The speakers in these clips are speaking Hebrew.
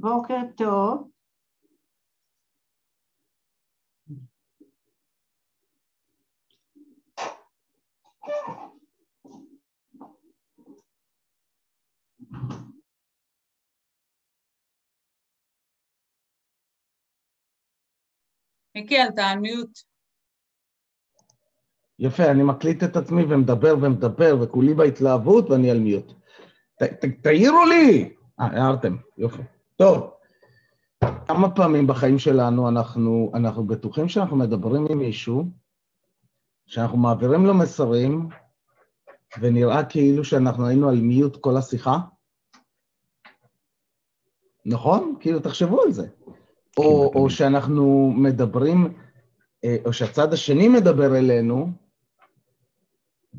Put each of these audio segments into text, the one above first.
בוקר טוב. מיקי, אתה על מיוט. יפה, אני מקליט את עצמי ומדבר ומדבר וכולי בהתלהבות ואני על מיוט. ת, ת, תעירו לי! אה, הערתם, יופי. טוב, כמה פעמים בחיים שלנו אנחנו, אנחנו בטוחים שאנחנו מדברים עם מישהו, שאנחנו מעבירים לו מסרים, ונראה כאילו שאנחנו היינו על מיוט כל השיחה? נכון? כאילו, תחשבו על זה. או, או שאנחנו מדברים, אה, או שהצד השני מדבר אלינו,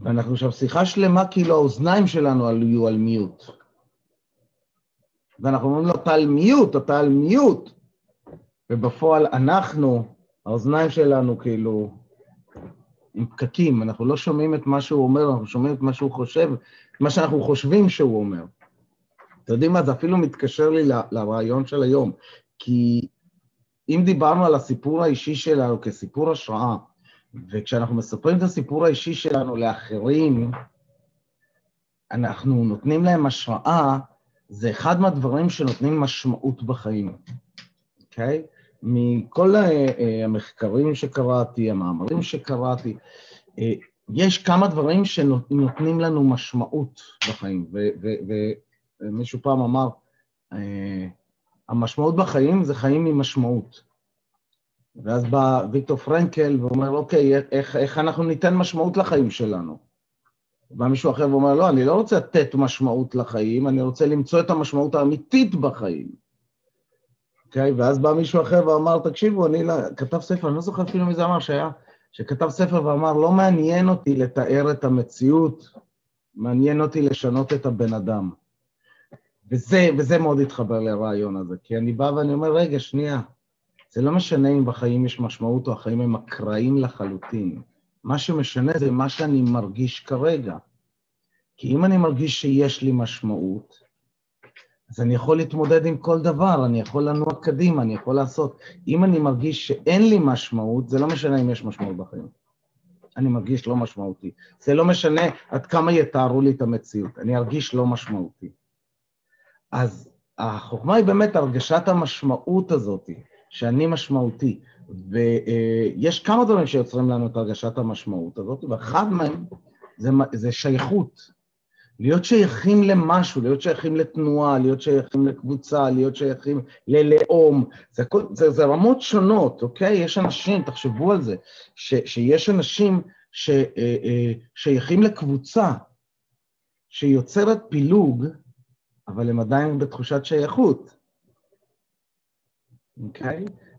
ואנחנו עכשיו שיחה שלמה, כאילו האוזניים שלנו היו על מיוט. ואנחנו אומרים לו, על מיוט. ובפועל אנחנו, האוזניים שלנו כאילו עם פקקים, אנחנו לא שומעים את מה שהוא אומר, אנחנו שומעים את מה שהוא חושב, מה שאנחנו חושבים שהוא אומר. אתם יודעים מה, זה אפילו מתקשר לי לרעיון של היום, כי אם דיברנו על הסיפור האישי שלנו כסיפור השראה, וכשאנחנו מספרים את הסיפור האישי שלנו לאחרים, אנחנו נותנים להם השראה, זה אחד מהדברים שנותנים משמעות בחיים, אוקיי? Okay? מכל אה, המחקרים שקראתי, המאמרים שקראתי, אה, יש כמה דברים שנותנים לנו משמעות בחיים, ומישהו פעם אמר, אה, המשמעות בחיים זה חיים עם משמעות. ואז בא ויקטור פרנקל ואומר, אוקיי, איך, איך אנחנו ניתן משמעות לחיים שלנו? בא מישהו אחר ואומר, לא, אני לא רוצה לתת משמעות לחיים, אני רוצה למצוא את המשמעות האמיתית בחיים. אוקיי? ואז בא מישהו אחר ואמר, תקשיבו, אני לא, כתב ספר, אני לא זוכר אפילו מי זה אמר, שהיה, שכתב ספר ואמר, לא מעניין אותי לתאר את המציאות, מעניין אותי לשנות את הבן אדם. וזה, וזה מאוד התחבר לרעיון הזה, כי אני בא ואני אומר, רגע, שנייה, זה לא משנה אם בחיים יש משמעות או החיים הם אקראיים לחלוטין. מה שמשנה זה מה שאני מרגיש כרגע. כי אם אני מרגיש שיש לי משמעות, אז אני יכול להתמודד עם כל דבר, אני יכול לנוע קדימה, אני יכול לעשות. אם אני מרגיש שאין לי משמעות, זה לא משנה אם יש משמעות בחיים. אני מרגיש לא משמעותי. זה לא משנה עד כמה יתארו לי את המציאות, אני ארגיש לא משמעותי. אז החוכמה היא באמת הרגשת המשמעות הזאת, שאני משמעותי. ויש כמה דברים שיוצרים לנו את הרגשת המשמעות הזאת, ואחד מהם זה, זה שייכות. להיות שייכים למשהו, להיות שייכים לתנועה, להיות שייכים לקבוצה, להיות שייכים ללאום, זה, זה, זה רמות שונות, אוקיי? יש אנשים, תחשבו על זה, ש, שיש אנשים ששייכים אה, אה, לקבוצה שיוצרת פילוג, אבל הם עדיין בתחושת שייכות, אוקיי? אה,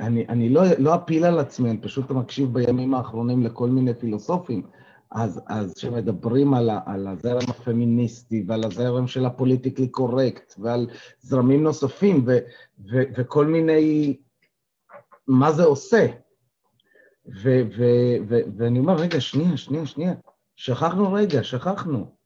אני, אני לא, לא אפיל על עצמי, אני פשוט מקשיב בימים האחרונים לכל מיני פילוסופים. אז, אז שמדברים על, על הזרם הפמיניסטי ועל הזרם של הפוליטיקלי קורקט ועל זרמים נוספים ו, ו, וכל מיני, מה זה עושה. ו, ו, ו, ואני אומר, רגע, שנייה, שנייה, שנייה, שכחנו רגע, שכחנו.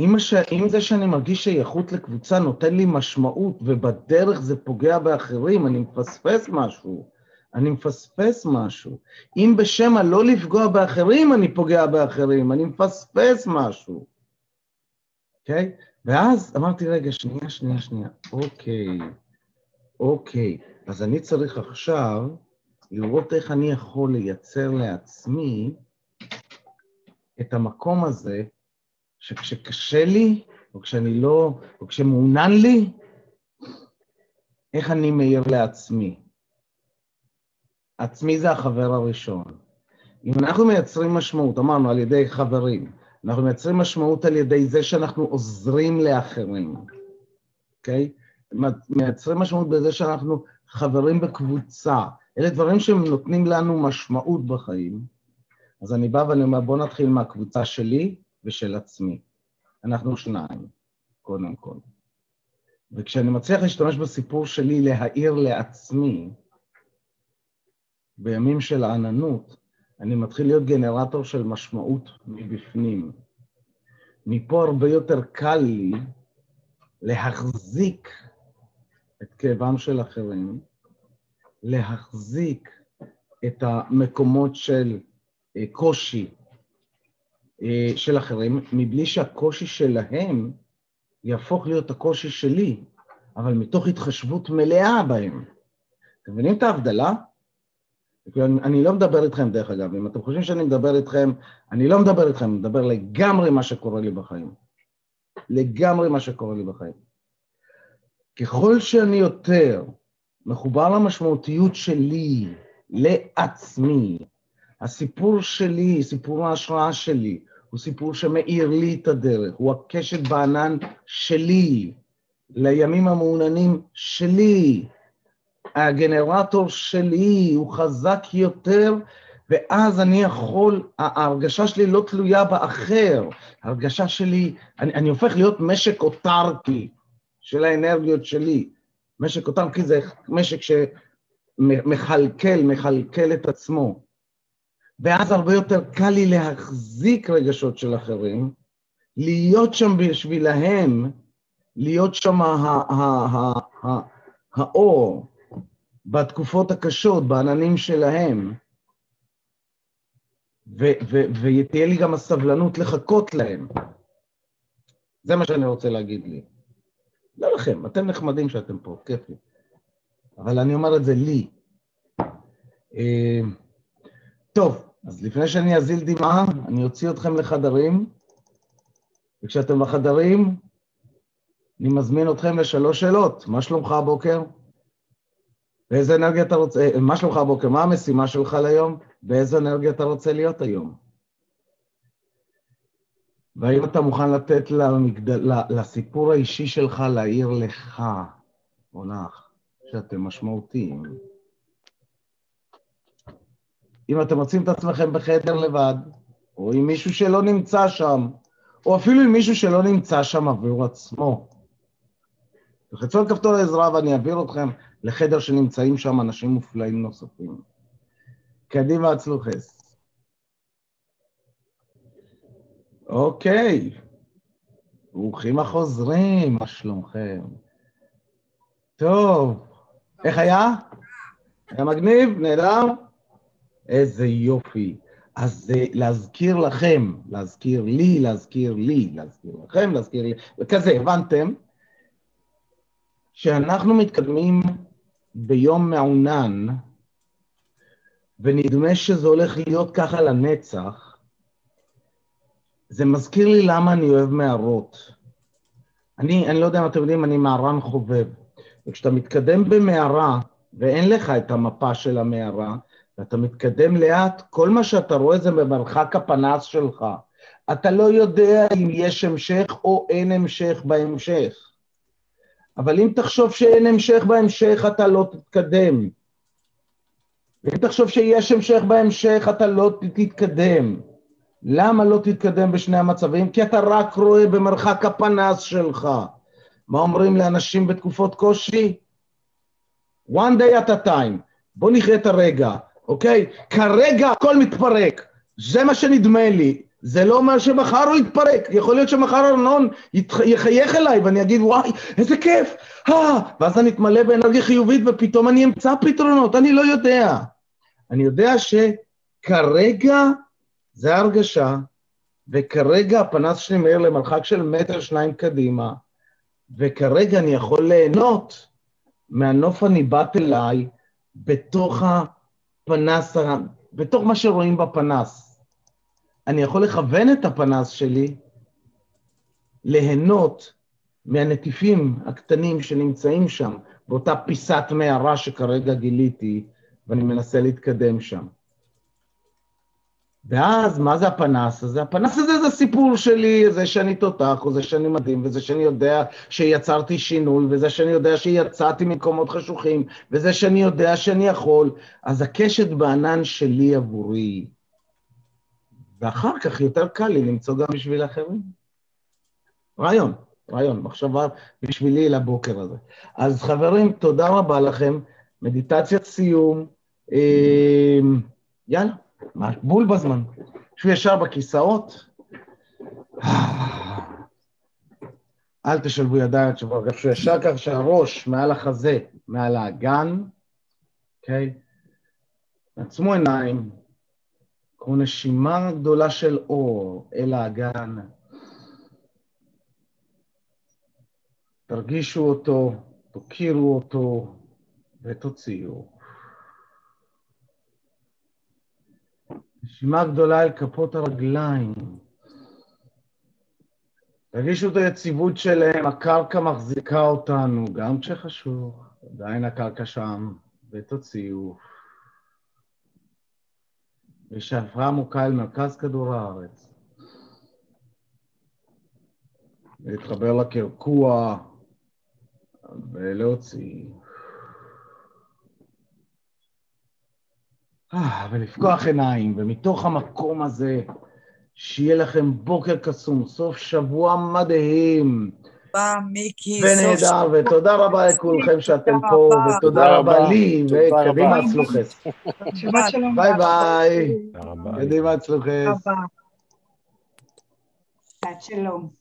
אם, הש... אם זה שאני מרגיש שייכות לקבוצה נותן לי משמעות ובדרך זה פוגע באחרים, אני מפספס משהו. אני מפספס משהו. אם בשם הלא לפגוע באחרים אני פוגע באחרים, אני מפספס משהו. אוקיי? Okay? ואז אמרתי, רגע, שנייה, שנייה, שנייה. אוקיי, אוקיי. אז אני צריך עכשיו לראות איך אני יכול לייצר לעצמי את המקום הזה, שכשקשה לי, או כשאני לא, או כשמעונן לי, איך אני מעיר לעצמי. עצמי זה החבר הראשון. אם אנחנו מייצרים משמעות, אמרנו, על ידי חברים, אנחנו מייצרים משמעות על ידי זה שאנחנו עוזרים לאחרים, אוקיי? Okay? מייצרים משמעות בזה שאנחנו חברים בקבוצה. אלה דברים שהם נותנים לנו משמעות בחיים. אז אני בא ואני אומר, בואו נתחיל מהקבוצה שלי ושל עצמי. אנחנו שניים, קודם כל. וכשאני מצליח להשתמש בסיפור שלי להעיר לעצמי, בימים של העננות, אני מתחיל להיות גנרטור של משמעות מבפנים. מפה הרבה יותר קל לי להחזיק את כאבם של אחרים, להחזיק את המקומות של אה, קושי של אחרים, מבלי שהקושי שלהם יהפוך להיות הקושי שלי, אבל מתוך התחשבות מלאה בהם. אתם מבינים את ההבדלה? אני לא מדבר איתכם, דרך אגב, אם אתם חושבים שאני מדבר איתכם, אני לא מדבר איתכם, אני מדבר לגמרי מה שקורה לי בחיים. לגמרי מה שקורה לי בחיים. ככל שאני יותר מחובר למשמעותיות שלי, לעצמי, הסיפור שלי, סיפור ההשראה שלי, הוא סיפור שמאיר לי את הדרך, הוא הקשת בענן שלי, לימים המעוננים שלי, הגנרטור שלי הוא חזק יותר, ואז אני יכול, ההרגשה שלי לא תלויה באחר, ההרגשה שלי, אני, אני הופך להיות משק אוטרקי של האנרגיות שלי. משק אוטרקי זה משק שמכלכל, מכלכל את עצמו. ואז הרבה יותר קל לי להחזיק רגשות של אחרים, להיות שם בשבילהם, להיות שם האור בתקופות הקשות, בעננים שלהם, ותהיה לי גם הסבלנות לחכות להם. זה מה שאני רוצה להגיד לי. לא לכם, אתם נחמדים שאתם פה, כיף לי. אבל אני אומר את זה לי. אה, טוב, אז לפני שאני אזיל דמעה, אני אוציא אתכם לחדרים, וכשאתם בחדרים, אני מזמין אתכם לשלוש שאלות. מה שלומך הבוקר? באיזה אנרגיה אתה רוצה, מה שלומך הבוקר? מה המשימה שלך ליום? באיזה אנרגיה אתה רוצה להיות היום? והאם אתה מוכן לתת למגדל, לסיפור האישי שלך להעיר לך או לך, שאתם משמעותיים? אם אתם מוצאים את עצמכם בחדר לבד, או עם מישהו שלא נמצא שם, או אפילו עם מישהו שלא נמצא שם עבור עצמו. תחצו על כפתור העזרה ואני אעביר אתכם לחדר שנמצאים שם אנשים מופלאים נוספים. קדימה, עצלו חס. אוקיי, ברוכים החוזרים, מה שלומכם? טוב, איך היה? היה מגניב? נהדר? איזה יופי. אז uh, להזכיר לכם, להזכיר לי, להזכיר לי, להזכיר לכם, להזכיר לי, וכזה, הבנתם? שאנחנו מתקדמים ביום מעונן, ונדמה שזה הולך להיות ככה לנצח, זה מזכיר לי למה אני אוהב מערות. אני, אני לא יודע אם אתם יודעים, אני מערן חובב. וכשאתה מתקדם במערה, ואין לך את המפה של המערה, ואתה מתקדם לאט, כל מה שאתה רואה זה במרחק הפנס שלך. אתה לא יודע אם יש המשך או אין המשך בהמשך. אבל אם תחשוב שאין המשך בהמשך, אתה לא תתקדם. ואם תחשוב שיש המשך בהמשך, אתה לא תתקדם. למה לא תתקדם בשני המצבים? כי אתה רק רואה במרחק הפנס שלך. מה אומרים לאנשים בתקופות קושי? one day at a time. בוא נחיה את הרגע, אוקיי? כרגע הכל מתפרק. זה מה שנדמה לי. זה לא אומר שמחר הוא יתפרק, יכול להיות שמחר ארנון יחייך אליי ואני אגיד וואי, איזה כיף, אה, ואז אני אתמלא באנרגיה חיובית ופתאום אני אמצא פתרונות, אני לא יודע. אני יודע שכרגע זה ההרגשה, וכרגע הפנס שלי מאיר למרחק של מטר שניים קדימה, וכרגע אני יכול ליהנות מהנוף הניבט אליי בתוך הפנס, בתוך מה שרואים בפנס. אני יכול לכוון את הפנס שלי ליהנות מהנטיפים הקטנים שנמצאים שם, באותה פיסת מערה שכרגע גיליתי, ואני מנסה להתקדם שם. ואז, מה זה הפנס הזה? הפנס הזה זה סיפור שלי, זה שאני תותח, או זה שאני מדהים, וזה שאני יודע שיצרתי שינוי, וזה שאני יודע שיצאתי ממקומות חשוכים, וזה שאני יודע שאני יכול. אז הקשת בענן שלי עבורי, ואחר כך יותר קל לי למצוא גם בשביל אחרים. רעיון, רעיון, מחשבה בשבילי לבוקר הזה. אז חברים, תודה רבה לכם, מדיטציית סיום. אה, יאללה, בול בזמן. שוב ישר בכיסאות. אל תשלבו ידיים, תשלבו ישר כך שהראש מעל החזה, מעל האגן, אוקיי? עצמו עיניים, קחו נשימה גדולה של אור אל האגן. תרגישו אותו, תוקירו אותו ותוציאו. נשימה גדולה אל כפות הרגליים. תרגישו את היציבות שלהם, הקרקע מחזיקה אותנו, גם כשחשוך, עדיין הקרקע שם, ותוציאו. ושאפה עמוקה אל מרכז כדור הארץ. להתחבר לקרקוע ולהוציא. ולפקוח עיניים, ומתוך המקום הזה, שיהיה לכם בוקר קסום, סוף שבוע מדהים. תודה, מיקי. ונהדר, ותודה רבה לכולכם שאתם פה, ותודה רבה לי, וקדימה שלום. ביי ביי, תודה רבה. קדימה הצלוחת. שבת שלום.